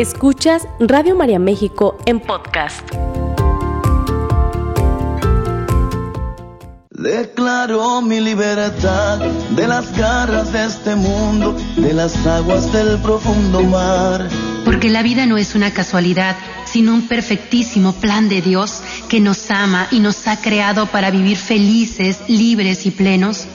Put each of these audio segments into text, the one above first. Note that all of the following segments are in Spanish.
Escuchas Radio María México en podcast. Declaro mi libertad de las garras de este mundo, de las aguas del profundo mar. Porque la vida no es una casualidad, sino un perfectísimo plan de Dios que nos ama y nos ha creado para vivir felices, libres y plenos.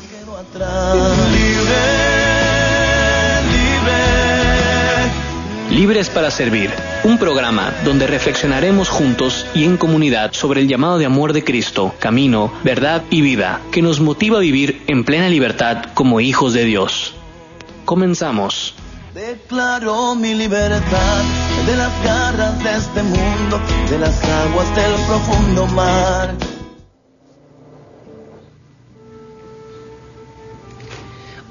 Libres para Servir, un programa donde reflexionaremos juntos y en comunidad sobre el llamado de amor de Cristo, camino, verdad y vida, que nos motiva a vivir en plena libertad como hijos de Dios. Comenzamos. Declaro mi libertad de las garras de este mundo, de las aguas del profundo mar.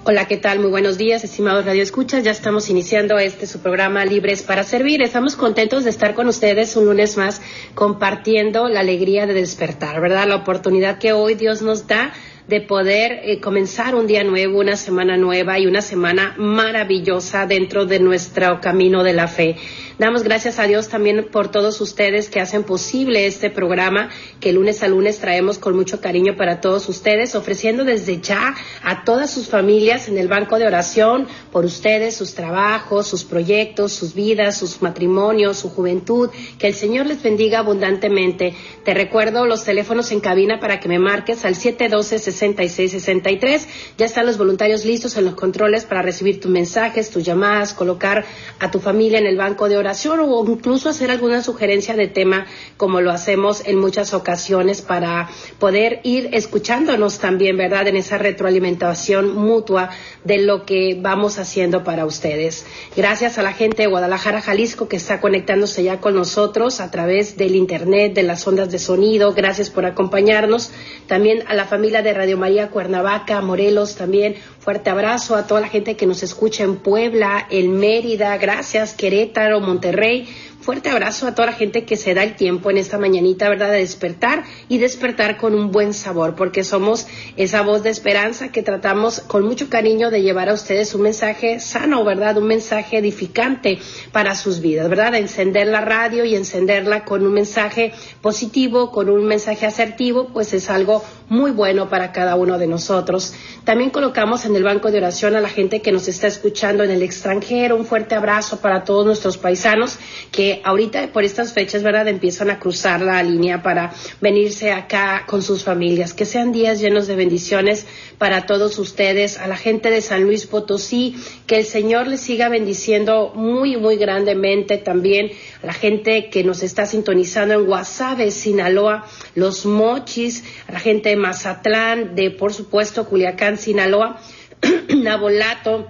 Hola, ¿qué tal? Muy buenos días, estimados Radio Escuchas. Ya estamos iniciando este su programa Libres para Servir. Estamos contentos de estar con ustedes un lunes más compartiendo la alegría de despertar, ¿verdad? La oportunidad que hoy Dios nos da de poder eh, comenzar un día nuevo, una semana nueva y una semana maravillosa dentro de nuestro camino de la fe. Damos gracias a Dios también por todos ustedes que hacen posible este programa que lunes a lunes traemos con mucho cariño para todos ustedes, ofreciendo desde ya a todas sus familias en el banco de oración por ustedes, sus trabajos, sus proyectos, sus vidas, sus matrimonios, su juventud. Que el Señor les bendiga abundantemente. Te recuerdo los teléfonos en cabina para que me marques al 712-6663. Ya están los voluntarios listos en los controles para recibir tus mensajes, tus llamadas, colocar a tu familia en el banco de oración o incluso hacer alguna sugerencia de tema como lo hacemos en muchas ocasiones para poder ir escuchándonos también, ¿verdad? En esa retroalimentación mutua de lo que vamos haciendo para ustedes. Gracias a la gente de Guadalajara, Jalisco, que está conectándose ya con nosotros a través del Internet, de las ondas de sonido. Gracias por acompañarnos. También a la familia de Radio María Cuernavaca, Morelos, también fuerte abrazo a toda la gente que nos escucha en Puebla, en Mérida. Gracias, Querétaro, Monterrey. Fuerte abrazo a toda la gente que se da el tiempo en esta mañanita, ¿verdad?, de despertar y despertar con un buen sabor, porque somos esa voz de esperanza que tratamos con mucho cariño de llevar a ustedes un mensaje sano, ¿verdad?, un mensaje edificante para sus vidas, ¿verdad?, de encender la radio y encenderla con un mensaje positivo, con un mensaje asertivo, pues es algo muy bueno para cada uno de nosotros. También colocamos en el banco de oración a la gente que nos está escuchando en el extranjero, un fuerte abrazo para todos nuestros paisanos que ahorita por estas fechas, ¿verdad? Empiezan a cruzar la línea para venirse acá con sus familias. Que sean días llenos de bendiciones para todos ustedes, a la gente de San Luis Potosí, que el Señor les siga bendiciendo muy, muy grandemente también a la gente que nos está sintonizando en Guasave, Sinaloa, Los Mochis, a la gente de Mazatlán, de por supuesto Culiacán, Sinaloa, Nabolato,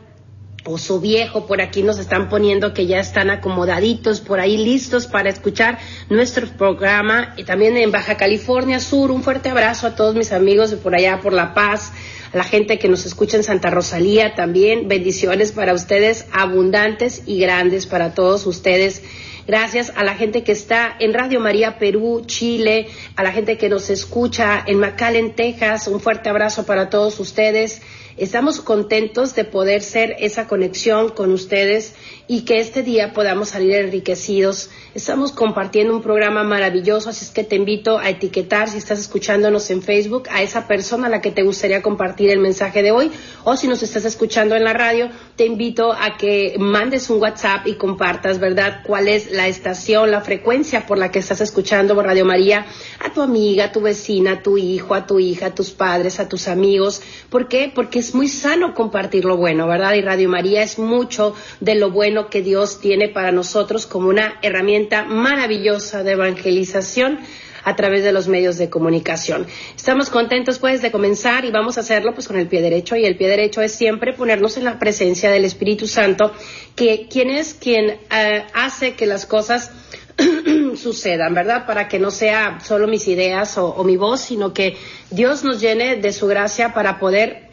Pozo Viejo, por aquí nos están poniendo que ya están acomodaditos por ahí listos para escuchar nuestro programa y también en Baja California Sur. Un fuerte abrazo a todos mis amigos de por allá por La Paz, a la gente que nos escucha en Santa Rosalía también. Bendiciones para ustedes abundantes y grandes para todos ustedes. Gracias a la gente que está en Radio María Perú, Chile, a la gente que nos escucha en McAllen, Texas. Un fuerte abrazo para todos ustedes. Estamos contentos de poder ser esa conexión con ustedes y que este día podamos salir enriquecidos. Estamos compartiendo un programa maravilloso, así es que te invito a etiquetar si estás escuchándonos en Facebook a esa persona a la que te gustaría compartir el mensaje de hoy o si nos estás escuchando en la radio, te invito a que mandes un WhatsApp y compartas, ¿verdad?, cuál es la estación, la frecuencia por la que estás escuchando Radio María a tu amiga, a tu vecina, a tu hijo, a tu hija, a tus padres, a tus amigos. ¿Por qué? Porque es muy sano compartir lo bueno, ¿verdad? Y Radio María es mucho de lo bueno que Dios tiene para nosotros como una herramienta maravillosa de evangelización a través de los medios de comunicación. Estamos contentos pues de comenzar y vamos a hacerlo pues con el pie derecho y el pie derecho es siempre ponernos en la presencia del Espíritu Santo, que quien es quien eh, hace que las cosas sucedan, ¿verdad? Para que no sea solo mis ideas o mi voz, sino que Dios nos llene de su gracia para poder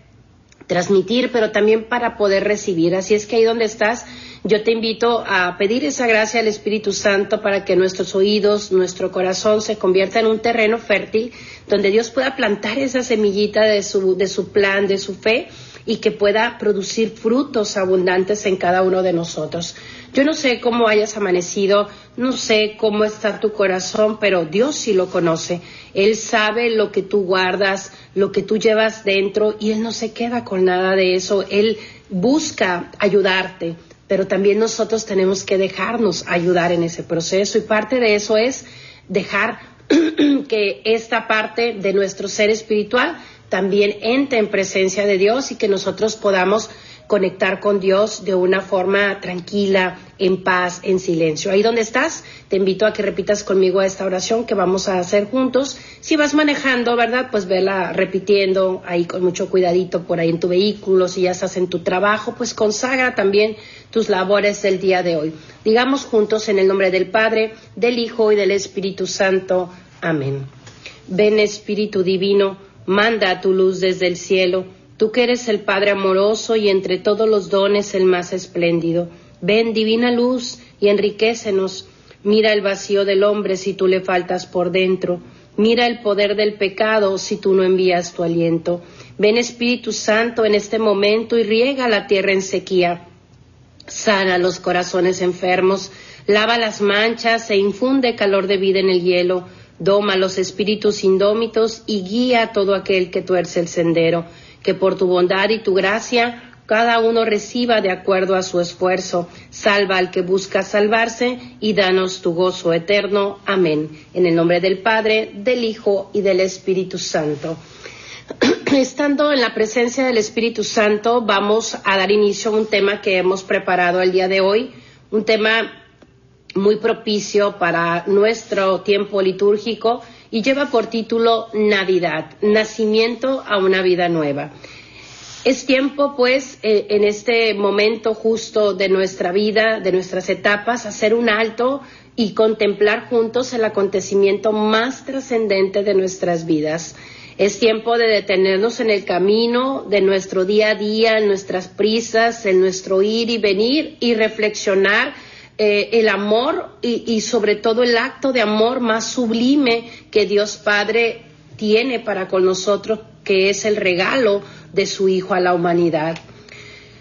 transmitir, pero también para poder recibir. Así es que ahí donde estás, yo te invito a pedir esa gracia al Espíritu Santo para que nuestros oídos, nuestro corazón se convierta en un terreno fértil donde Dios pueda plantar esa semillita de su, de su plan, de su fe y que pueda producir frutos abundantes en cada uno de nosotros. Yo no sé cómo hayas amanecido, no sé cómo está tu corazón, pero Dios sí lo conoce. Él sabe lo que tú guardas, lo que tú llevas dentro y Él no se queda con nada de eso. Él busca ayudarte, pero también nosotros tenemos que dejarnos ayudar en ese proceso. Y parte de eso es dejar que esta parte de nuestro ser espiritual también entre en presencia de Dios y que nosotros podamos conectar con Dios de una forma tranquila, en paz, en silencio. Ahí donde estás, te invito a que repitas conmigo esta oración que vamos a hacer juntos. Si vas manejando, ¿verdad? Pues vela repitiendo ahí con mucho cuidadito por ahí en tu vehículo. Si ya estás en tu trabajo, pues consagra también tus labores del día de hoy. Digamos juntos en el nombre del Padre, del Hijo y del Espíritu Santo. Amén. Ven Espíritu Divino, manda tu luz desde el cielo Tú que eres el Padre amoroso y entre todos los dones el más espléndido. Ven, divina luz, y enriquecenos. Mira el vacío del hombre si tú le faltas por dentro. Mira el poder del pecado si tú no envías tu aliento. Ven Espíritu Santo en este momento y riega la tierra en sequía. Sana los corazones enfermos, lava las manchas e infunde calor de vida en el hielo. Doma los espíritus indómitos y guía a todo aquel que tuerce el sendero que por tu bondad y tu gracia cada uno reciba de acuerdo a su esfuerzo. Salva al que busca salvarse y danos tu gozo eterno. Amén. En el nombre del Padre, del Hijo y del Espíritu Santo. Estando en la presencia del Espíritu Santo, vamos a dar inicio a un tema que hemos preparado el día de hoy, un tema muy propicio para nuestro tiempo litúrgico y lleva por título Navidad, nacimiento a una vida nueva. Es tiempo, pues, eh, en este momento justo de nuestra vida, de nuestras etapas, hacer un alto y contemplar juntos el acontecimiento más trascendente de nuestras vidas. Es tiempo de detenernos en el camino de nuestro día a día, en nuestras prisas, en nuestro ir y venir y reflexionar eh, el amor y, sobre todo el acto de amor más sublime que Dios Padre tiene para con nosotros, que es el regalo de su Hijo a la humanidad.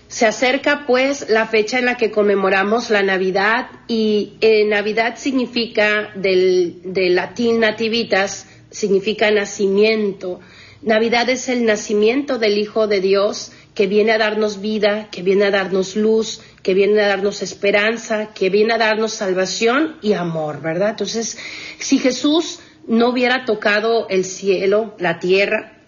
Se acerca pues la fecha en la que conmemoramos la Navidad y eh, Navidad significa del, del latín nativitas, significa nacimiento. Navidad es el nacimiento del Hijo de Dios que viene a darnos vida, que viene a darnos luz, que viene a darnos esperanza, que viene a darnos salvación y amor, ¿verdad? Entonces, si Jesús no hubiera tocado el cielo, la tierra,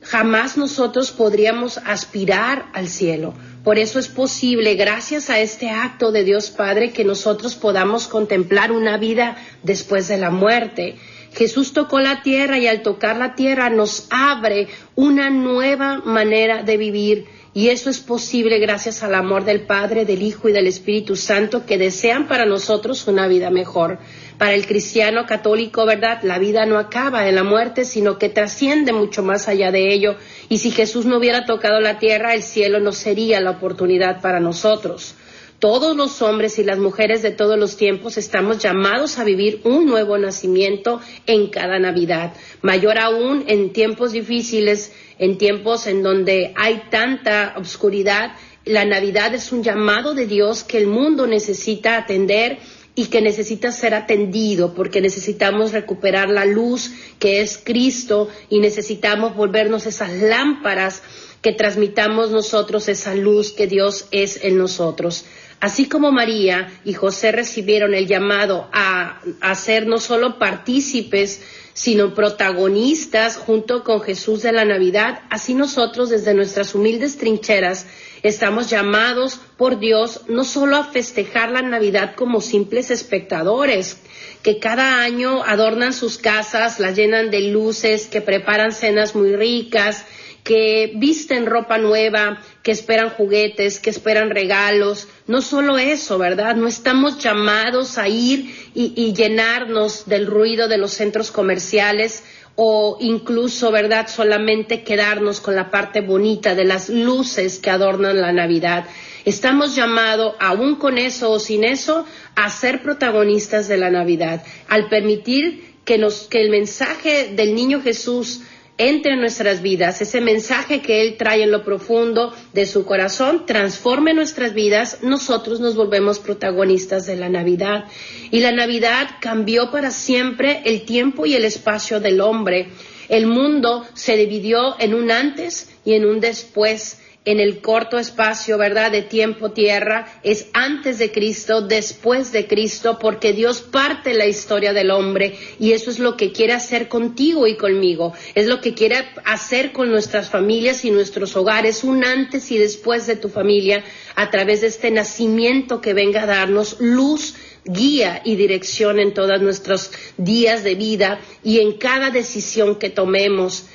jamás nosotros podríamos aspirar al cielo. Por eso es posible, gracias a este acto de Dios Padre, que nosotros podamos contemplar una vida después de la muerte. Jesús tocó la tierra y al tocar la tierra nos abre una nueva manera de vivir y eso es posible gracias al amor del Padre, del Hijo y del Espíritu Santo que desean para nosotros una vida mejor. Para el cristiano católico, ¿verdad? La vida no acaba en la muerte, sino que trasciende mucho más allá de ello. Y si Jesús no hubiera tocado la tierra, el cielo no sería la oportunidad para nosotros. Todos los hombres y las mujeres de todos los tiempos estamos llamados a vivir un nuevo nacimiento en cada Navidad. Mayor aún en tiempos difíciles, en tiempos en donde hay tanta oscuridad, la Navidad es un llamado de Dios que el mundo necesita atender y que necesita ser atendido porque necesitamos recuperar la luz que es Cristo y necesitamos volvernos esas lámparas que transmitamos nosotros esa luz que Dios es en nosotros. Así como María y José recibieron el llamado a, ser no solo partícipes, sino protagonistas junto con Jesús de la Navidad, así nosotros desde nuestras humildes trincheras estamos llamados por Dios no solo a festejar la Navidad como simples espectadores, que cada año adornan sus casas, las llenan de luces, que preparan cenas muy ricas, que visten ropa nueva, que esperan juguetes, que esperan regalos. No solo eso, ¿verdad? No estamos llamados a ir y, llenarnos del ruido de los centros comerciales o incluso, ¿verdad? Solamente quedarnos con la parte bonita de las luces que adornan la Navidad. Estamos llamados, aún con eso o sin eso, a ser protagonistas de la Navidad, al permitir que, nos, que el mensaje del niño Jesús entre en nuestras vidas, ese mensaje que Él trae en lo profundo de su corazón, transforme nuestras vidas, nosotros nos volvemos protagonistas de la Navidad. Y la Navidad cambió para siempre el tiempo y el espacio del hombre. El mundo se dividió en un antes y en un después en el corto espacio, ¿verdad?, de tiempo tierra, es antes de Cristo, después de Cristo, porque Dios parte la historia del hombre y eso es lo que quiere hacer contigo y conmigo, es lo que quiere hacer con nuestras familias y nuestros hogares, un antes y después de tu familia, a través de este nacimiento que venga a darnos luz guía y dirección en todos nuestros días de vida y en cada decisión que tomemos.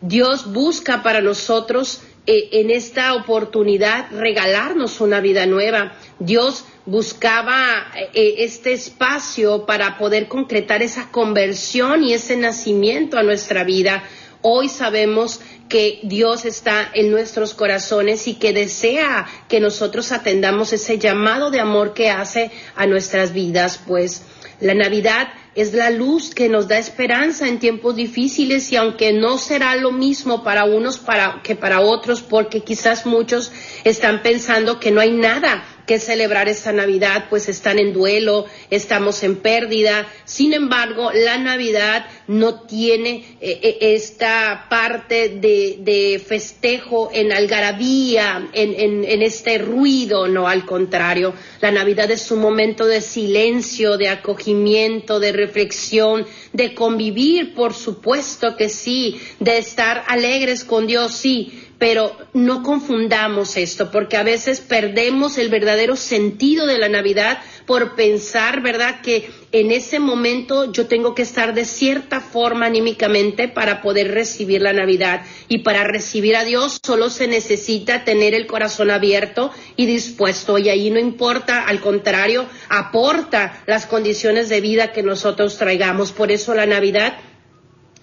Dios busca para nosotros eh, en esta oportunidad regalarnos una vida nueva. Dios buscaba eh, este espacio para poder concretar esa conversión y ese nacimiento a nuestra vida. Hoy sabemos que Dios está en nuestros corazones y que desea que nosotros atendamos ese llamado de amor que hace a nuestras vidas, pues la Navidad es la luz que nos da esperanza en tiempos difíciles y aunque no será lo mismo para unos para, que para otros, porque quizás muchos están pensando que no hay nada que celebrar esta Navidad, pues están en duelo, estamos en pérdida. Sin embargo, la Navidad no tiene eh, eh, esta parte de, festejo en algarabía, en, en este ruido, no, al contrario. La Navidad es un momento de silencio, de acogimiento, de reflexión, de convivir, por supuesto que sí, de estar alegres con Dios, sí, pero no confundamos esto, porque a veces perdemos el verdadero sentido de la Navidad por pensar, ¿verdad?, que en ese momento yo tengo que estar de cierta forma anímicamente para poder recibir la Navidad. Y para recibir a Dios solo se necesita tener el corazón abierto y dispuesto. Y ahí no importa, al contrario, aporta las condiciones de vida que nosotros traigamos. Por eso la Navidad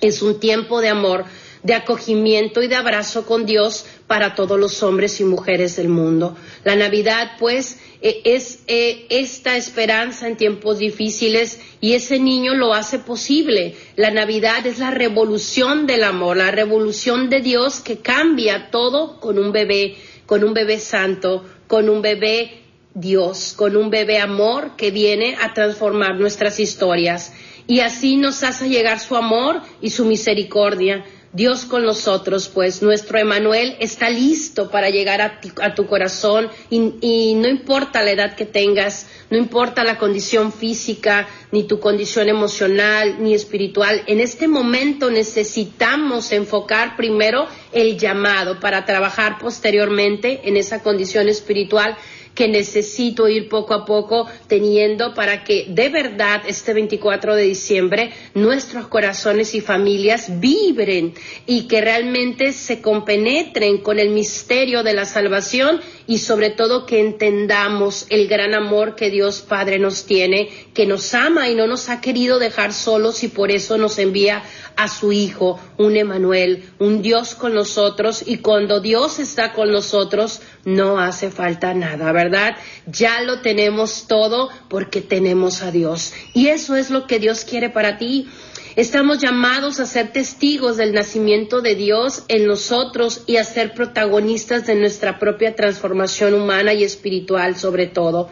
es un tiempo de amor de acogimiento y de abrazo con Dios para todos los hombres y mujeres del mundo. La Navidad, pues, e, es e, esta esperanza en tiempos difíciles y ese niño lo hace posible. La Navidad es la revolución del amor, la revolución de Dios que cambia todo con un bebé, con un bebé santo, con un bebé Dios, con un bebé amor que viene a transformar nuestras historias. Y así nos hace llegar su amor y su misericordia Dios con nosotros, pues nuestro Emanuel está listo para llegar a, tu corazón y, no importa la edad que tengas, no importa la condición física, ni tu condición emocional, ni espiritual. En este momento necesitamos enfocar primero el llamado para trabajar posteriormente en esa condición espiritual que necesito ir poco a poco teniendo para que de verdad este 24 de diciembre nuestros corazones y familias vibren y que realmente se compenetren con el misterio de la salvación y sobre todo que entendamos el gran amor que Dios Padre nos tiene, que nos ama y no nos ha querido dejar solos y por eso nos envía a su Hijo, un Emanuel, un Dios con nosotros y cuando Dios está con nosotros no hace falta nada, ¿verdad? Ya lo tenemos todo porque tenemos a Dios y eso es lo que Dios quiere para ti. Estamos llamados a ser testigos del nacimiento de Dios en nosotros y a ser protagonistas de nuestra propia transformación humana y espiritual sobre todo.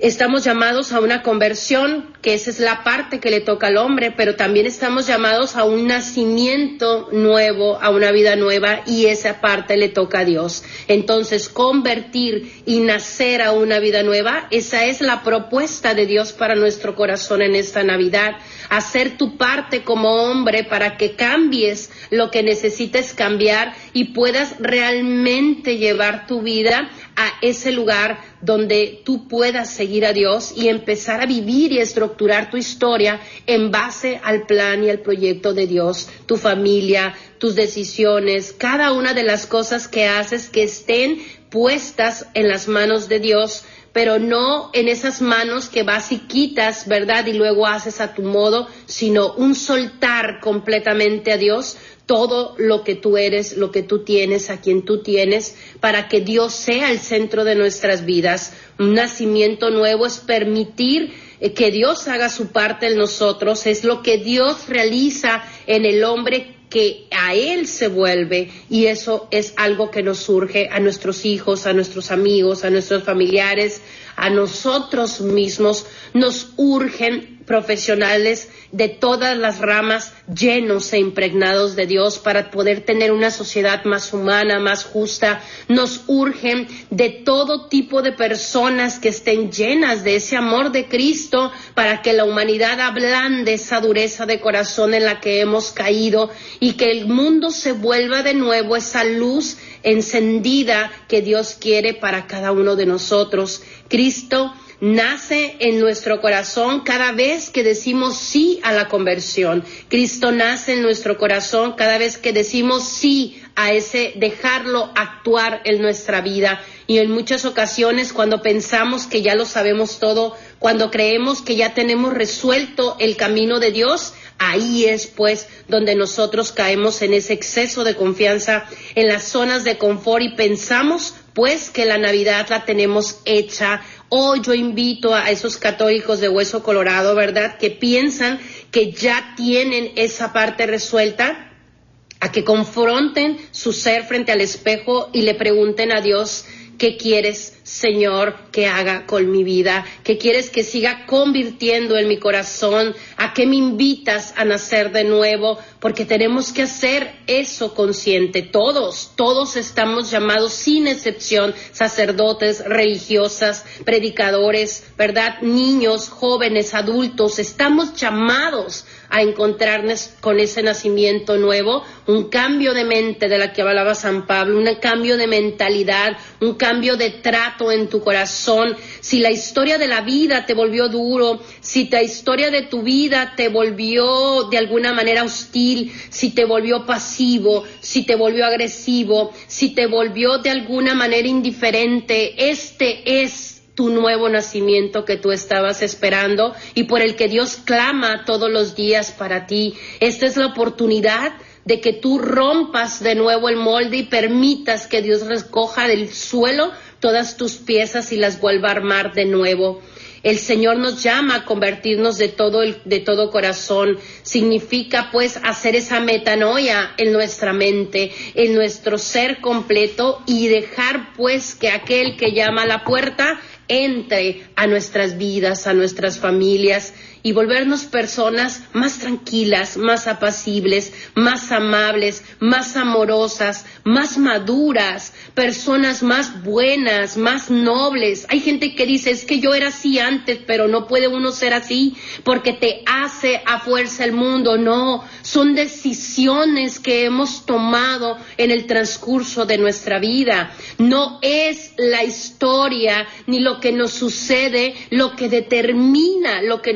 Estamos llamados a una conversión, que esa es la parte que le toca al hombre, pero también estamos llamados a un nacimiento nuevo, a una vida nueva, y esa parte le toca a Dios. Entonces, convertir y nacer a una vida nueva, esa es la propuesta de Dios para nuestro corazón en esta Navidad. Hacer tu parte como hombre para que cambies lo que necesites cambiar y puedas realmente llevar tu vida a ese lugar donde tú puedas seguir a Dios y empezar a vivir y estructurar tu historia en base al plan y al proyecto de Dios, tu familia, tus decisiones, cada una de las cosas que haces que estén puestas en las manos de Dios, pero no en esas manos que vas y quitas, ¿verdad? Y luego haces a tu modo, sino un soltar completamente a Dios, todo lo que tú eres, lo que tú tienes, a quien tú tienes, para que Dios sea el centro de nuestras vidas. Un nacimiento nuevo es permitir eh, que Dios haga su parte en nosotros, es lo que Dios realiza en el hombre que a Él se vuelve y eso es algo que nos surge a nuestros hijos, a nuestros amigos, a nuestros familiares, a nosotros mismos. Nos urgen profesionales de todas las ramas llenos e impregnados de Dios para poder tener una sociedad más humana, más justa. Nos urgen de todo tipo de personas que estén llenas de ese amor de Cristo para que la humanidad ablande esa dureza de corazón en la que hemos caído y que el mundo se vuelva de nuevo esa luz encendida que Dios quiere para cada uno de nosotros. Cristo nace en nuestro corazón cada vez que decimos sí a la conversión. Cristo nace en nuestro corazón cada vez que decimos sí a ese dejarlo actuar en nuestra vida. Y en muchas ocasiones cuando pensamos que ya lo sabemos todo, cuando creemos que ya tenemos resuelto el camino de Dios, ahí es pues donde nosotros caemos en ese exceso de confianza, en las zonas de confort y pensamos pues que la Navidad la tenemos hecha Hoy yo invito a esos católicos de hueso colorado, ¿verdad? Que piensan que ya tienen esa parte resuelta, a que confronten su ser frente al espejo y le pregunten a Dios, ¿qué quieres? Señor, que haga con mi vida? ¿Qué quieres que siga convirtiendo en mi corazón? ¿A qué me invitas a nacer de nuevo? Porque tenemos que hacer eso consciente. Todos, todos estamos llamados sin excepción, sacerdotes, religiosas, predicadores, ¿verdad? Niños, jóvenes, adultos, estamos llamados a encontrarnos con ese nacimiento nuevo, un cambio de mente de la que hablaba San Pablo, un cambio de mentalidad, un cambio de trato en tu corazón, si la historia de la vida te volvió duro, si la historia de tu vida te volvió de alguna manera hostil, si te volvió pasivo, si te volvió agresivo, si te volvió de alguna manera indiferente, este es tu nuevo nacimiento que tú estabas esperando y por el que Dios clama todos los días para ti. Esta es la oportunidad de que tú rompas de nuevo el molde y permitas que Dios recoja del suelo todas tus piezas y las vuelva a armar de nuevo. El Señor nos llama a convertirnos de todo, el, de todo corazón. Significa pues hacer esa metanoia en nuestra mente, en nuestro ser completo y dejar pues que aquel que llama a la puerta entre a nuestras vidas, a nuestras familias y volvernos personas más tranquilas, más apacibles, más amables, más amorosas, más maduras, personas más buenas, más nobles. Hay gente que dice, es que yo era así antes, pero no puede uno ser así porque te hace a fuerza el mundo. No, son decisiones que hemos tomado en el transcurso de nuestra vida. No es la historia ni lo que nos sucede lo que determina lo que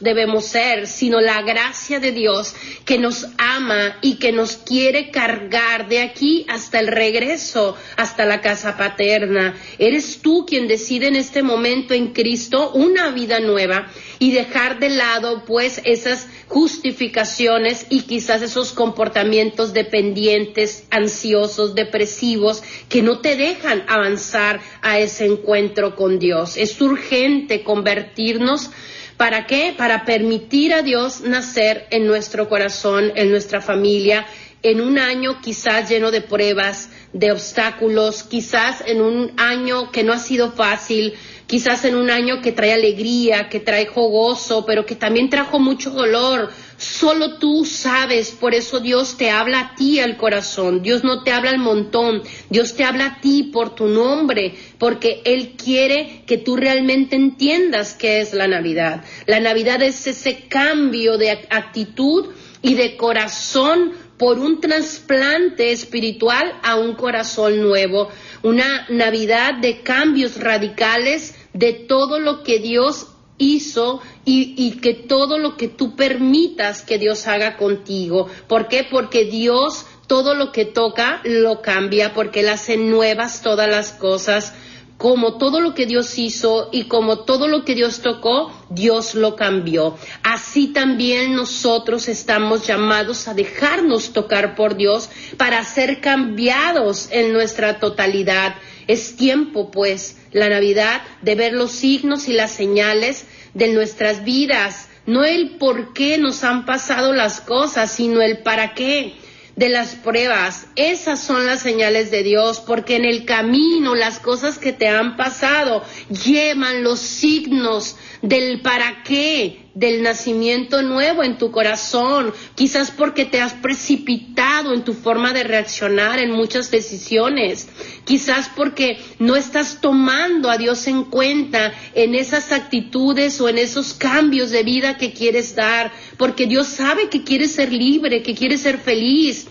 debemos ser, sino la gracia de Dios que nos ama y que nos quiere cargar de aquí hasta el regreso, hasta la casa paterna. Eres tú quien decide en este momento en Cristo una vida nueva y dejar de lado pues esas justificaciones y quizás esos comportamientos dependientes, ansiosos, depresivos, que no te dejan avanzar a ese encuentro con Dios. Es urgente convertirnos ¿Para qué? Para permitir a Dios nacer en nuestro corazón, en nuestra familia, en un año quizás lleno de pruebas, de obstáculos, quizás en un año que no ha sido fácil, quizás en un año que trae alegría, que trae gozo, pero que también trajo mucho dolor. Solo tú sabes, por eso Dios te habla a ti al corazón, Dios no te habla al montón, Dios te habla a ti por tu nombre, porque Él quiere que tú realmente entiendas qué es la Navidad. La Navidad es ese cambio de actitud y de corazón por un trasplante espiritual a un corazón nuevo, una Navidad de cambios radicales de todo lo que Dios hizo y, y, que todo lo que tú permitas que Dios haga contigo. ¿Por qué? Porque Dios todo lo que toca lo cambia, porque Él hace nuevas todas las cosas como todo lo que Dios hizo y como todo lo que Dios tocó, Dios lo cambió. Así también nosotros estamos llamados a dejarnos tocar por Dios para ser cambiados en nuestra totalidad. Es tiempo, pues, la Navidad, de ver los signos y las señales de nuestras vidas no el por qué nos han pasado las cosas, sino el para qué de las pruebas. Esas son las señales de Dios, porque en el camino las cosas que te han pasado llevan los signos del para qué, del nacimiento nuevo en tu corazón, quizás porque te has precipitado en tu forma de reaccionar en muchas decisiones, quizás porque no estás tomando a Dios en cuenta en esas actitudes o en esos cambios de vida que quieres dar, porque Dios sabe que quieres ser libre, que quieres ser feliz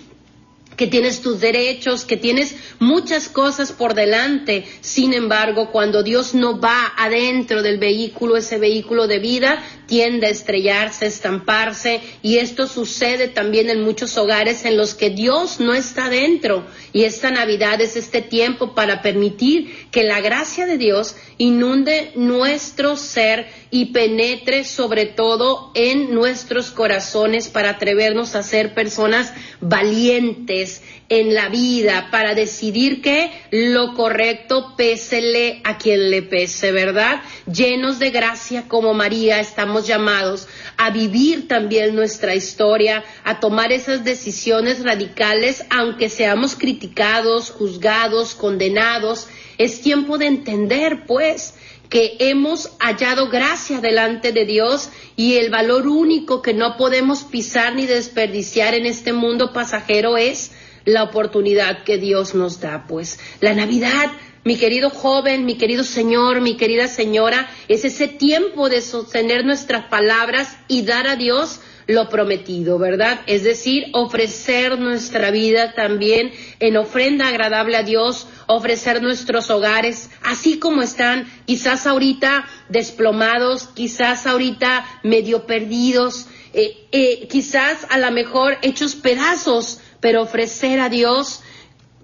que tienes tus derechos, que tienes muchas cosas por delante. Sin embargo, cuando Dios no va adentro del vehículo, ese vehículo de vida tiende a estrellarse, estamparse, y esto sucede también en muchos hogares en los que Dios no está dentro. Y esta Navidad es este tiempo para permitir que la gracia de Dios inunde nuestro ser y penetre sobre todo en nuestros corazones para atrevernos a ser personas valientes en la vida, para decidir que lo correcto pésele a quien le pese, ¿verdad? Llenos de gracia como María estamos llamados a vivir también nuestra historia, a tomar esas decisiones radicales, aunque seamos criticados, juzgados, condenados. Es tiempo de entender, pues, que hemos hallado gracia delante de Dios y el valor único que no podemos pisar ni desperdiciar en este mundo pasajero es la oportunidad que Dios nos da. Pues la Navidad, mi querido joven, mi querido señor, mi querida señora, es ese tiempo de sostener nuestras palabras y dar a Dios lo prometido, ¿verdad? Es decir, ofrecer nuestra vida también en ofrenda agradable a Dios, ofrecer nuestros hogares, así como están, quizás ahorita desplomados, quizás ahorita medio perdidos, eh, eh, quizás a lo mejor hechos pedazos, pero ofrecer a Dios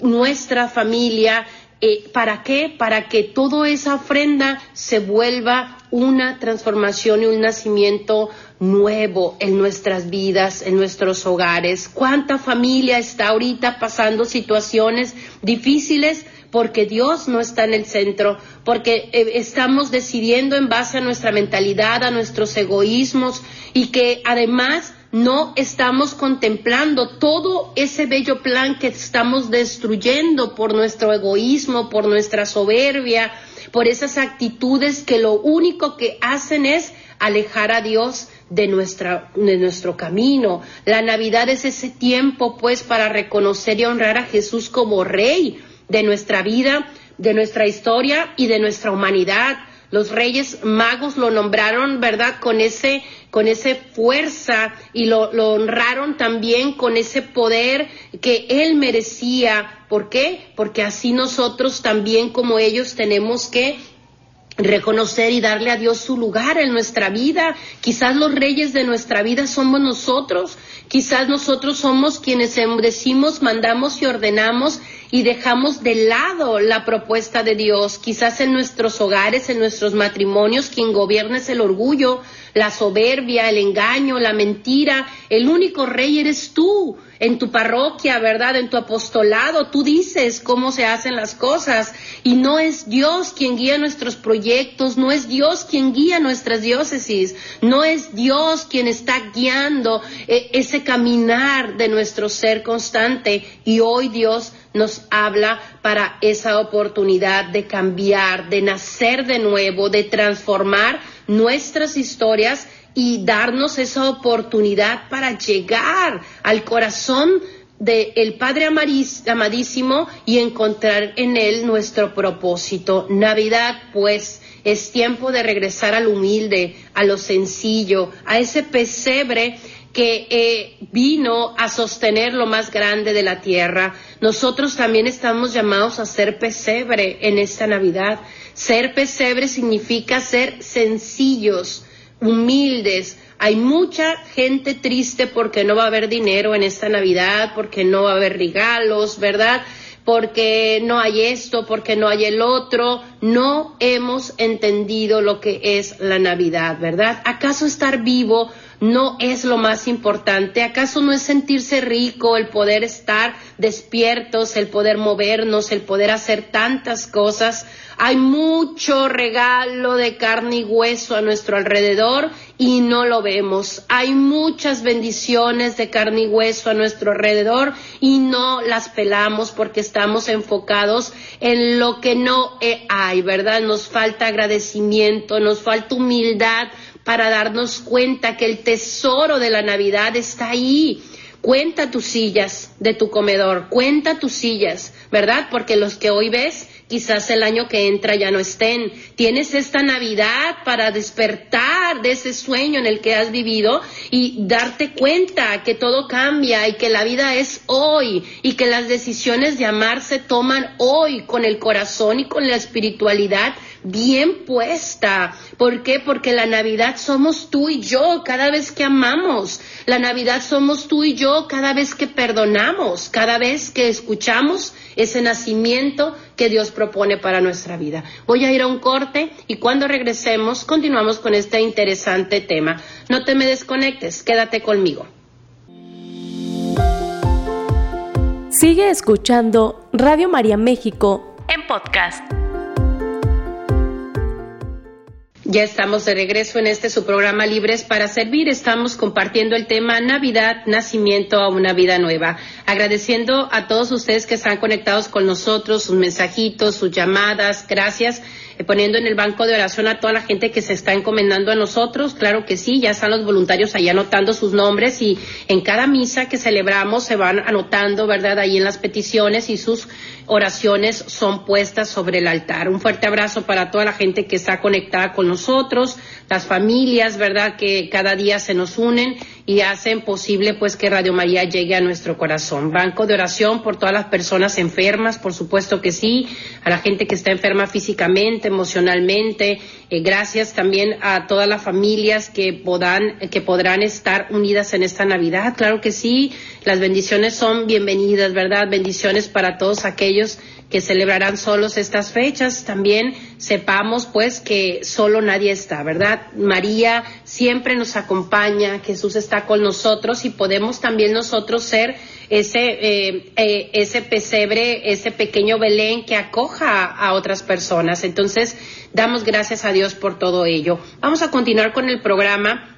nuestra familia, eh, ¿Para qué? Para que toda esa ofrenda se vuelva una transformación y un nacimiento nuevo en nuestras vidas, en nuestros hogares. ¿Cuánta familia está ahorita pasando situaciones difíciles? porque Dios no está en el centro, porque eh, estamos decidiendo en base a nuestra mentalidad, a nuestros egoísmos y que además no estamos contemplando todo ese bello plan que estamos destruyendo por nuestro egoísmo, por nuestra soberbia, por esas actitudes que lo único que hacen es alejar a Dios de, nuestra, de nuestro camino. La Navidad es ese tiempo, pues, para reconocer y honrar a Jesús como Rey de nuestra vida, de nuestra historia y de nuestra humanidad. Los reyes magos lo nombraron, ¿verdad? Con ese, con ese fuerza y lo, lo honraron también con ese poder que él merecía. ¿Por qué? Porque así nosotros también como ellos tenemos que reconocer y darle a Dios su lugar en nuestra vida. Quizás los reyes de nuestra vida somos nosotros, quizás nosotros somos quienes decimos, mandamos y ordenamos y dejamos de lado la propuesta de Dios. Quizás en nuestros hogares, en nuestros matrimonios, quien gobierna es el orgullo, la soberbia, el engaño, la mentira. El único rey eres tú en tu parroquia, ¿verdad? En tu apostolado, tú dices cómo se hacen las cosas y no es Dios quien guía nuestros proyectos, no es Dios quien guía nuestras diócesis, no es Dios quien está guiando eh, ese caminar de nuestro ser constante y hoy Dios nos habla para esa oportunidad de cambiar, de nacer de nuevo, de transformar nuestras historias y darnos esa oportunidad para llegar al corazón del Padre amadísimo y encontrar en Él nuestro propósito. Navidad, pues, es tiempo de regresar al humilde, a lo sencillo, a ese pesebre que eh, vino a sostener lo más grande de la tierra. Nosotros también estamos llamados a ser pesebre en esta Navidad. Ser pesebre significa ser sencillos, humildes. Hay mucha gente triste porque no va a haber dinero en esta Navidad, porque no va a haber regalos, ¿verdad? porque no hay esto, porque no hay el otro, no hemos entendido lo que es la Navidad, ¿verdad? ¿Acaso estar vivo no es lo más importante? ¿Acaso no es sentirse rico, el poder estar despiertos, el poder movernos, el poder hacer tantas cosas? Hay mucho regalo de carne y hueso a nuestro alrededor y no lo vemos. Hay muchas bendiciones de carne y hueso a nuestro alrededor y no las pelamos porque estamos enfocados en lo que no hay, ¿verdad? Nos falta agradecimiento, nos falta humildad para darnos cuenta que el tesoro de la Navidad está ahí. Cuenta tus sillas de tu comedor, cuenta tus sillas, ¿verdad? Porque los que hoy ves quizás el año que entra ya no estén. Tienes esta Navidad para despertar de ese sueño en el que has vivido y darte cuenta que todo cambia y que la vida es hoy y que las decisiones de amar se toman hoy con el corazón y con la espiritualidad bien puesta. ¿Por qué? Porque la Navidad somos tú y yo cada vez que amamos. La Navidad somos tú y yo cada vez que perdonamos, cada vez que escuchamos ese nacimiento que Dios propone para nuestra vida. Voy a ir a un corte y cuando regresemos continuamos con este interesante tema. No te me desconectes, quédate conmigo. Sigue escuchando Radio María México en podcast. Ya estamos de regreso en este su programa Libres para Servir. Estamos compartiendo el tema Navidad, Nacimiento a una vida nueva. Agradeciendo a todos ustedes que están conectados con nosotros, sus mensajitos, sus llamadas. Gracias. Eh, poniendo en el banco de oración a toda la gente que se está encomendando a nosotros. Claro que sí, ya están los voluntarios ahí anotando sus nombres y en cada misa que celebramos se van anotando, ¿verdad? Ahí en las peticiones y sus oraciones son puestas sobre el altar. Un fuerte abrazo para toda la gente que está conectada con nosotros, las familias, ¿verdad? Que cada día se nos unen y hacen posible pues que Radio María llegue a nuestro corazón. Banco de oración por todas las personas enfermas, por supuesto que sí, a la gente que está enferma físicamente, emocionalmente. Eh, gracias también a todas las familias que podrán, que podrán estar unidas en esta Navidad. Claro que sí, las bendiciones son bienvenidas, ¿verdad? Bendiciones para todos aquellos que celebrarán solos estas fechas. También sepamos pues que solo nadie está, ¿verdad? María siempre nos acompaña, Jesús está con nosotros y podemos también nosotros ser ese, eh, eh, ese pesebre, ese pequeño Belén que acoja a otras personas. Entonces, damos gracias a Dios por todo ello. Vamos a continuar con el programa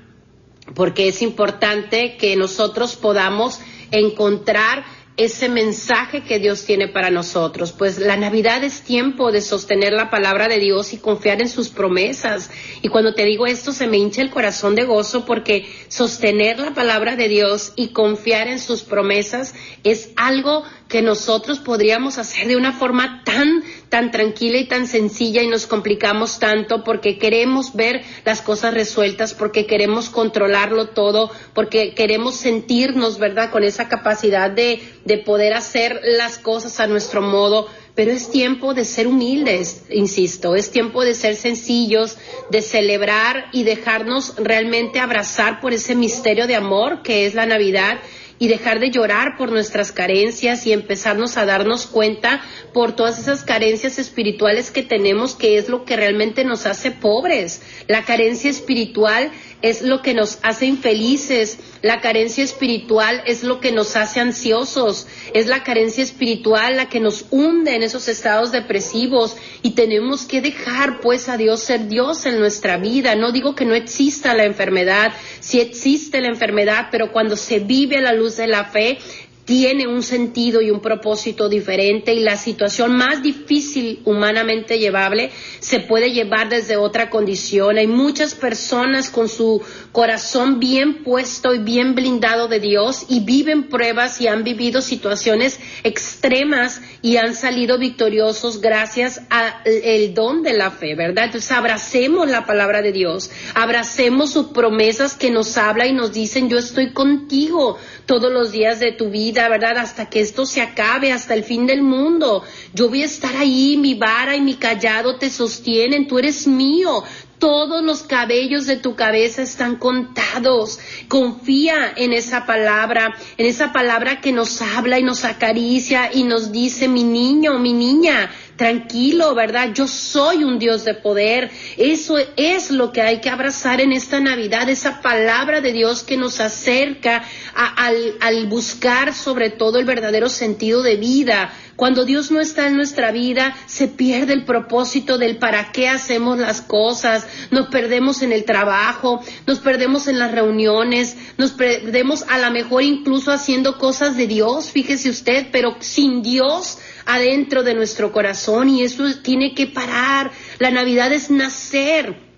porque es importante que nosotros podamos encontrar ese mensaje que Dios tiene para nosotros. Pues la Navidad es tiempo de sostener la palabra de Dios y confiar en sus promesas. Y cuando te digo esto, se me hincha el corazón de gozo porque sostener la palabra de Dios y confiar en sus promesas es algo que nosotros podríamos hacer de una forma tan, tan tranquila y tan sencilla y nos complicamos tanto porque queremos ver las cosas resueltas, porque queremos controlarlo todo, porque queremos sentirnos, ¿verdad?, con esa capacidad de, de poder hacer las cosas a nuestro modo. Pero es tiempo de ser humildes, insisto, es tiempo de ser sencillos, de celebrar y dejarnos realmente abrazar por ese misterio de amor que es la Navidad y dejar de llorar por nuestras carencias y empezarnos a darnos cuenta por todas esas carencias espirituales que tenemos, que es lo que realmente nos hace pobres. La carencia espiritual es lo que nos hace infelices, la carencia espiritual es lo que nos hace ansiosos, es la carencia espiritual la que nos hunde en esos estados depresivos. Y tenemos que dejar pues a Dios ser Dios en nuestra vida. No digo que no exista la enfermedad, sí existe la enfermedad, pero cuando se vive a la luz de la fe, tiene un sentido y un propósito diferente y la situación más difícil humanamente llevable se puede llevar desde otra condición. Hay muchas personas con su corazón bien puesto y bien blindado de Dios y viven pruebas y han vivido situaciones extremas y han salido victoriosos gracias al don de la fe, ¿verdad? Entonces abracemos la palabra de Dios, abracemos sus promesas que nos habla y nos dicen yo estoy contigo todos los días de tu vida, ¿verdad? Hasta que esto se acabe, hasta el fin del mundo. Yo voy a estar ahí, mi vara y mi callado te sostienen, tú eres mío, todos los cabellos de tu cabeza están contados. Confía en esa palabra, en esa palabra que nos habla y nos acaricia y nos dice, mi niño, mi niña, tranquilo, ¿verdad? Yo soy un Dios de poder. Eso es lo que hay que abrazar en esta Navidad, esa palabra de Dios que nos acerca al, al buscar sobre todo el verdadero sentido de vida, cuando Dios no está en nuestra vida, se pierde el propósito del para qué hacemos las cosas, nos perdemos en el trabajo, nos perdemos en las reuniones, nos perdemos a lo mejor incluso haciendo cosas de Dios, fíjese usted, pero sin Dios adentro de nuestro corazón y eso tiene que parar. La Navidad es nacer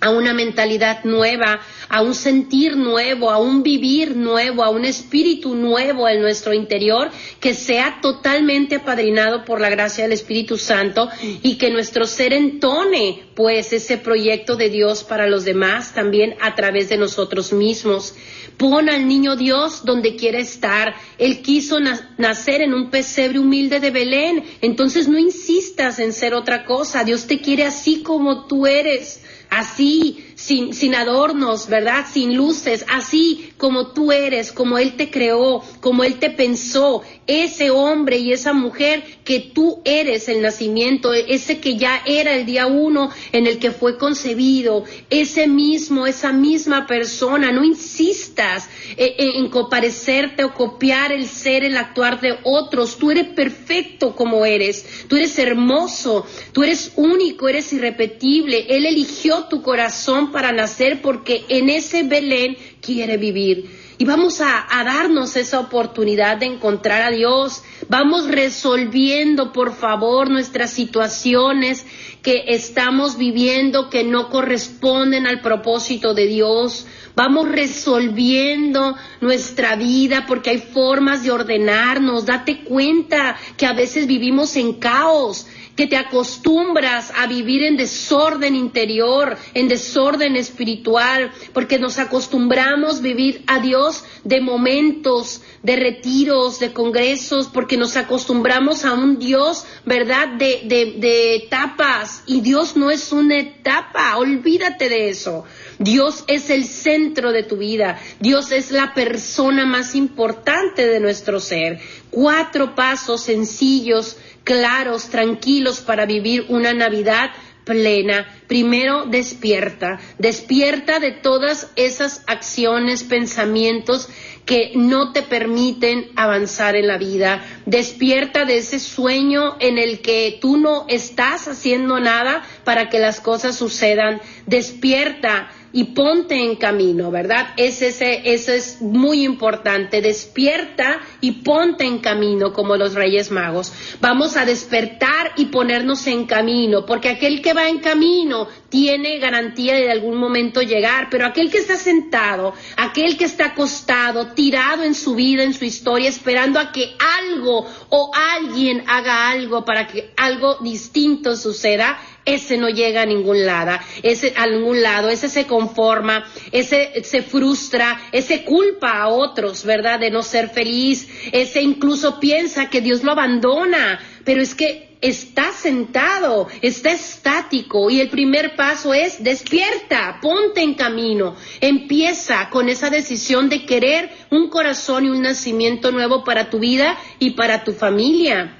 a una mentalidad nueva, a un sentir nuevo, a un vivir nuevo, a un espíritu nuevo en nuestro interior, que sea totalmente apadrinado por la gracia del Espíritu Santo y que nuestro ser entone pues ese proyecto de Dios para los demás también a través de nosotros mismos. Pon al niño Dios donde quiere estar. Él quiso nacer en un pesebre humilde de Belén. Entonces no insistas en ser otra cosa. Dios te quiere así como tú eres así, sin, sin adornos, ¿verdad? Sin luces, así como tú eres, como Él te creó, como Él te pensó, ese hombre y esa mujer que tú eres el nacimiento, ese que ya era el día uno en el que fue concebido, ese mismo, esa misma persona, no insistas en, comparecerte o copiar el ser, el actuar de otros, tú eres perfecto como eres, tú eres hermoso, tú eres único, eres irrepetible, Él eligió tu corazón para nacer porque en ese Belén quiere vivir. Y vamos a, darnos esa oportunidad de encontrar a Dios. Vamos resolviendo, por favor, nuestras situaciones que estamos viviendo que no corresponden al propósito de Dios. Vamos resolviendo nuestra vida porque hay formas de ordenarnos. Date cuenta que a veces vivimos en caos que te acostumbras a vivir en desorden interior, en desorden espiritual, porque nos acostumbramos a vivir a Dios de momentos, de retiros, de congresos, porque nos acostumbramos a un Dios, ¿verdad?, de, de, de etapas, y Dios no es una etapa, olvídate de eso. Dios es el centro de tu vida. Dios es la persona más importante de nuestro ser. Cuatro pasos sencillos claros, tranquilos para vivir una Navidad plena. Primero, despierta, despierta de todas esas acciones, pensamientos que no te permiten avanzar en la vida. Despierta de ese sueño en el que tú no estás haciendo nada para que las cosas sucedan. Despierta y ponte en camino, ¿verdad? Ese, ese, eso es muy importante. Despierta y ponte en camino como los Reyes Magos. Vamos a despertar y ponernos en camino, porque aquel que va en camino tiene garantía de, de algún momento llegar, pero aquel que está sentado, aquel que está acostado, tirado en su vida, en su historia, esperando a que algo o alguien haga algo para que algo distinto suceda, ese no llega a ningún lado, ese a ningún lado, ese se conforma, ese se frustra, ese culpa a otros, ¿verdad? De no ser feliz, ese incluso piensa que Dios lo abandona, pero es que está sentado, está estático y el primer paso es despierta, ponte en camino, empieza con esa decisión de querer un corazón y un nacimiento nuevo para tu vida y para tu familia.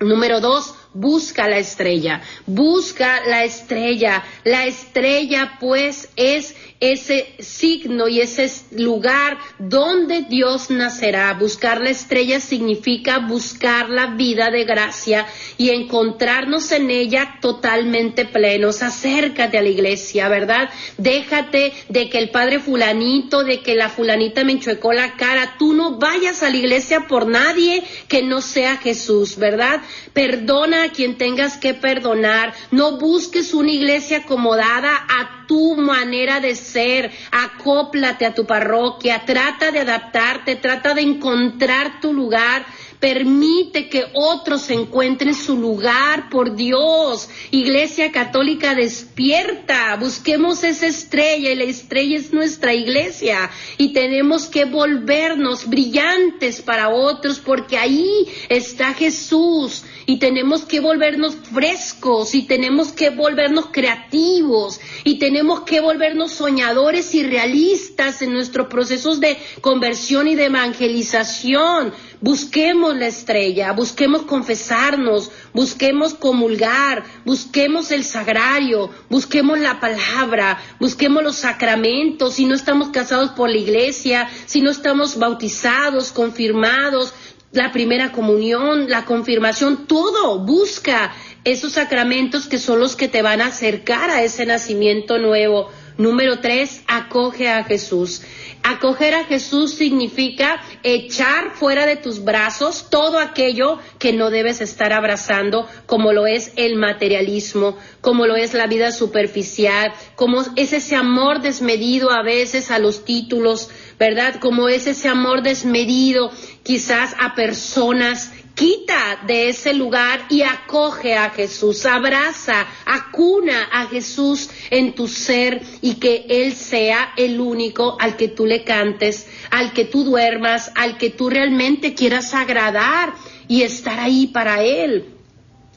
Número dos, busca la estrella, busca la estrella. La estrella pues es ese signo y ese lugar donde Dios nacerá. Buscar la estrella significa buscar la vida de gracia y encontrarnos en ella totalmente plenos. Acércate a la iglesia, ¿verdad? Déjate de que el padre fulanito, de que la fulanita me enchuecó la cara. Tú no vayas a la iglesia por nadie que no sea Jesús, ¿verdad? Perdona a quien tengas que perdonar. No busques una iglesia acomodada a tu manera de ser. Acóplate a tu parroquia. Trata de adaptarte. Trata de encontrar tu lugar Permite que otros encuentren su lugar, por Dios. Iglesia Católica despierta. Busquemos esa estrella y la estrella es nuestra iglesia. Y tenemos que volvernos brillantes para otros porque ahí está Jesús. Y tenemos que volvernos frescos y tenemos que volvernos creativos y tenemos que volvernos soñadores y realistas en nuestros procesos de conversión y de evangelización busquemos la estrella, busquemos confesarnos, busquemos comulgar, busquemos el sagrario, busquemos la palabra, busquemos los sacramentos, si no estamos casados por la iglesia, si no estamos bautizados, confirmados, la primera comunión, la confirmación, todo, busca esos sacramentos que son los que te van a acercar a ese nacimiento nuevo. Número tres, acoge a Jesús. Acoger a Jesús significa echar fuera de tus brazos todo aquello que no debes estar abrazando, como lo es el materialismo, como lo es la vida superficial, como es ese amor desmedido a veces a los títulos, ¿verdad? Como es ese amor desmedido quizás a personas quita de ese lugar y acoge a Jesús, abraza, acuna a Jesús en tu ser y que Él sea el único al que tú le cantes, al que tú duermas, al que tú realmente quieras agradar y estar ahí para Él.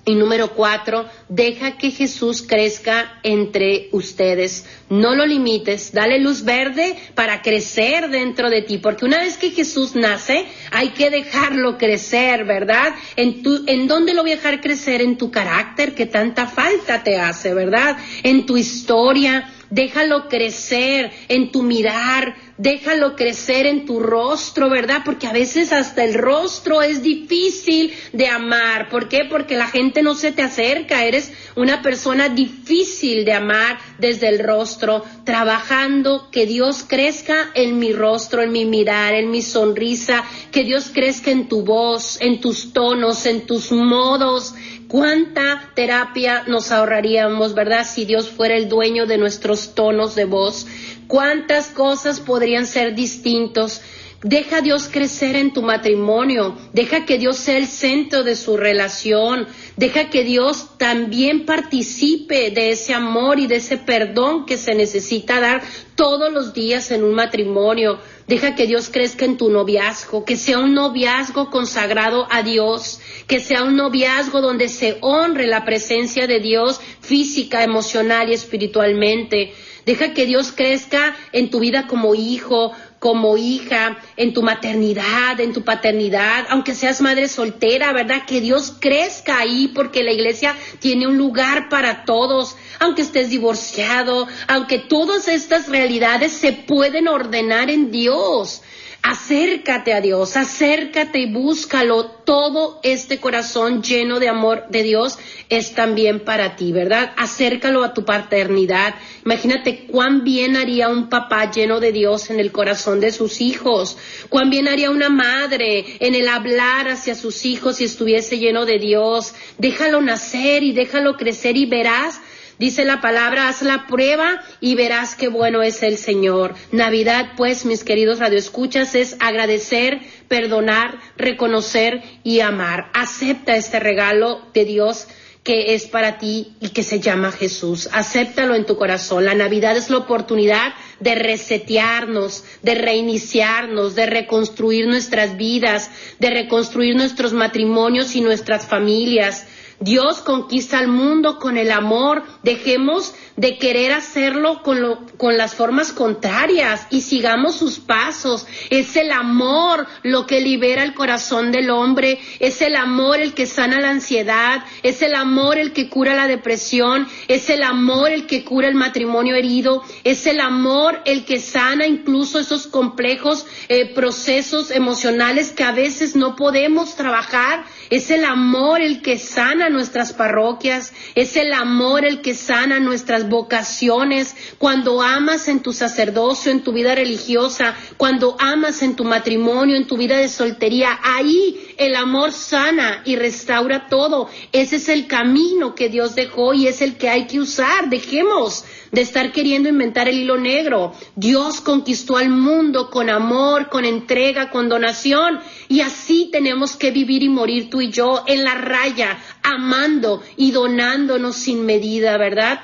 Y número cuatro, deja que Jesús crezca entre ustedes. No lo limites, dale luz verde para crecer dentro de ti, porque una vez que Jesús nace, hay que dejarlo crecer, ¿verdad? En, tu, ¿En dónde lo voy a dejar crecer? En tu carácter, que tanta falta te hace, ¿verdad? En tu historia, déjalo crecer en tu mirar, déjalo crecer en tu rostro, ¿verdad? Porque a veces hasta el rostro es difícil de amar. ¿Por qué? Porque la gente no se te acerca, eres una persona difícil de amar desde el rostro, trabajando que Dios crezca en mi rostro, en mi mirar, en mi sonrisa, que Dios crezca en tu voz, en tus tonos, en tus modos, ¿Cuánta terapia nos ahorraríamos, verdad, si Dios fuera el dueño de nuestros tonos de voz? ¿Cuántas cosas podrían ser distintos? Deja a Dios crecer en tu matrimonio, deja que Dios sea el centro de su relación, deja que Dios también participe de ese amor y de ese perdón que se necesita dar todos los días en un matrimonio. Deja que Dios crezca en tu noviazgo, que sea un noviazgo consagrado a Dios, que sea un noviazgo donde se honre la presencia de Dios física, emocional y espiritualmente. Deja que Dios crezca en tu vida como hijo, como hija, en tu maternidad, en tu paternidad, aunque seas madre soltera, ¿verdad? Que Dios crezca ahí porque la iglesia tiene un lugar para todos, aunque estés divorciado, aunque todas estas realidades se pueden ordenar en Dios. Acércate a Dios, acércate y búscalo. Todo este corazón lleno de amor de Dios es también para ti, ¿verdad? Acércalo a tu paternidad. Imagínate cuán bien haría un papá lleno de Dios en el corazón de sus hijos. Cuán bien haría una madre en el hablar hacia sus hijos si estuviese lleno de Dios. Déjalo nacer y déjalo crecer y verás Dice la palabra, haz la prueba y verás qué bueno es el Señor. Navidad, pues, mis queridos radioescuchas, es agradecer, perdonar, reconocer y amar. Acepta este regalo de Dios que es para ti y que se llama Jesús. Acéptalo en tu corazón. La Navidad es la oportunidad de resetearnos, de reiniciarnos, de reconstruir nuestras vidas, de reconstruir nuestros matrimonios y nuestras familias Dios conquista al mundo con el amor. Dejemos de querer hacerlo con, con las formas contrarias y sigamos sus pasos. Es el amor lo que libera el corazón del hombre. Es el amor el que sana la ansiedad. Es el amor el que cura la depresión. Es el amor el que cura el matrimonio herido. Es el amor el que sana incluso esos complejos eh, procesos emocionales que a veces no podemos trabajar. Es el amor el que sana nuestras parroquias. Es el amor el que sana nuestras vocaciones, cuando amas en tu sacerdocio, en tu vida religiosa, cuando amas en tu matrimonio, en tu vida de soltería, ahí el amor sana y restaura todo. Ese es el camino que Dios dejó y es el que hay que usar. Dejemos de estar queriendo inventar el hilo negro. Dios conquistó al mundo con amor, con entrega, con donación. Y así tenemos que vivir y morir tú y yo en la raya, amando y donándonos sin medida, ¿verdad?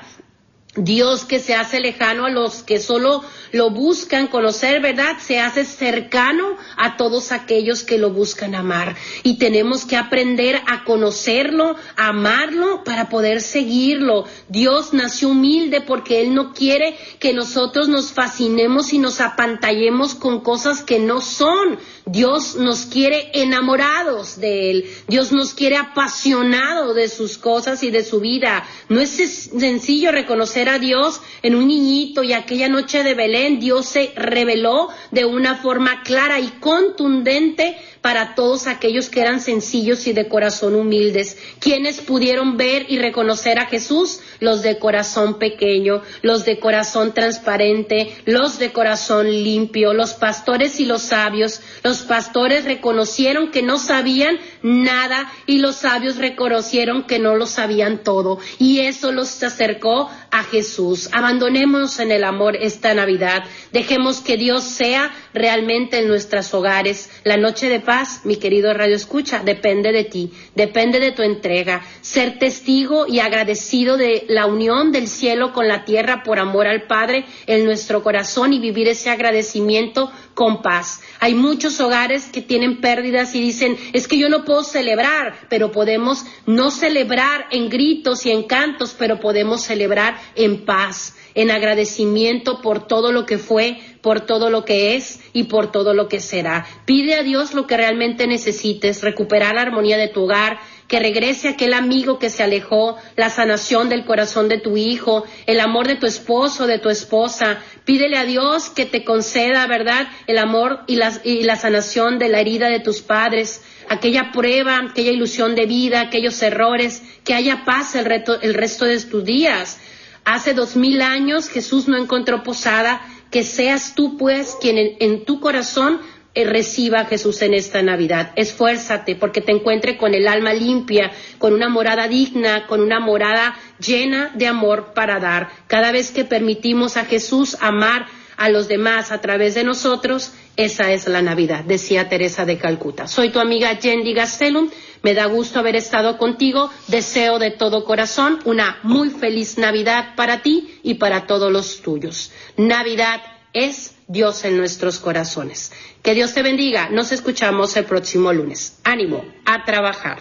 Dios que se hace lejano a los que solo lo buscan conocer, ¿verdad? Se hace cercano a todos aquellos que lo buscan amar. Y tenemos que aprender a conocerlo, a amarlo para poder seguirlo. Dios nació humilde porque Él no quiere que nosotros nos fascinemos y nos apantallemos con cosas que no son. Dios nos quiere enamorados de Él. Dios nos quiere apasionado de sus cosas y de su vida. No es sencillo reconocer a Dios en un niñito y aquella noche de Belén Dios se reveló de una forma clara y contundente para todos aquellos que eran sencillos y de corazón humildes. Quienes pudieron ver y reconocer a Jesús? Los de corazón pequeño, los de corazón transparente, los de corazón limpio, los pastores y los sabios. Los pastores reconocieron que no sabían nada y los sabios reconocieron que no lo sabían todo. Y eso los acercó a Jesús. Abandonemos en el amor esta Navidad. Dejemos que Dios sea realmente en nuestros hogares. La noche de paz, mi querido Radio Escucha, depende de ti, depende de tu entrega. Ser testigo y agradecido de la unión del cielo con la tierra por amor al Padre en nuestro corazón y vivir ese agradecimiento con paz. Hay muchos hogares que tienen pérdidas y dicen, es que yo no puedo celebrar, pero podemos no celebrar en gritos y en cantos, pero podemos celebrar en paz en agradecimiento por todo lo que fue, por todo lo que es y por todo lo que será. Pide a Dios lo que realmente necesites, recuperar la armonía de tu hogar, que regrese aquel amigo que se alejó, la sanación del corazón de tu hijo, el amor de tu esposo, de tu esposa. Pídele a Dios que te conceda, ¿verdad?, el amor y la, y la sanación de la herida de tus padres, aquella prueba, aquella ilusión de vida, aquellos errores, que haya paz el, reto, el resto de tus días Hace dos mil años Jesús no encontró posada, que seas tú pues quien en, tu corazón eh, reciba a Jesús en esta Navidad. Esfuérzate porque te encuentre con el alma limpia, con una morada digna, con una morada llena de amor para dar. Cada vez que permitimos a Jesús amar a los demás a través de nosotros, esa es la Navidad, decía Teresa de Calcuta. Soy tu amiga Yendi Gastelum. Me da gusto haber estado contigo. Deseo de todo corazón una muy feliz Navidad para ti y para todos los tuyos. Navidad es Dios en nuestros corazones. Que Dios te bendiga. Nos escuchamos el próximo lunes. Ánimo a trabajar.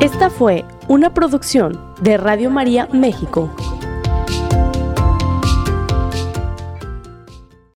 Esta fue una producción de Radio María México.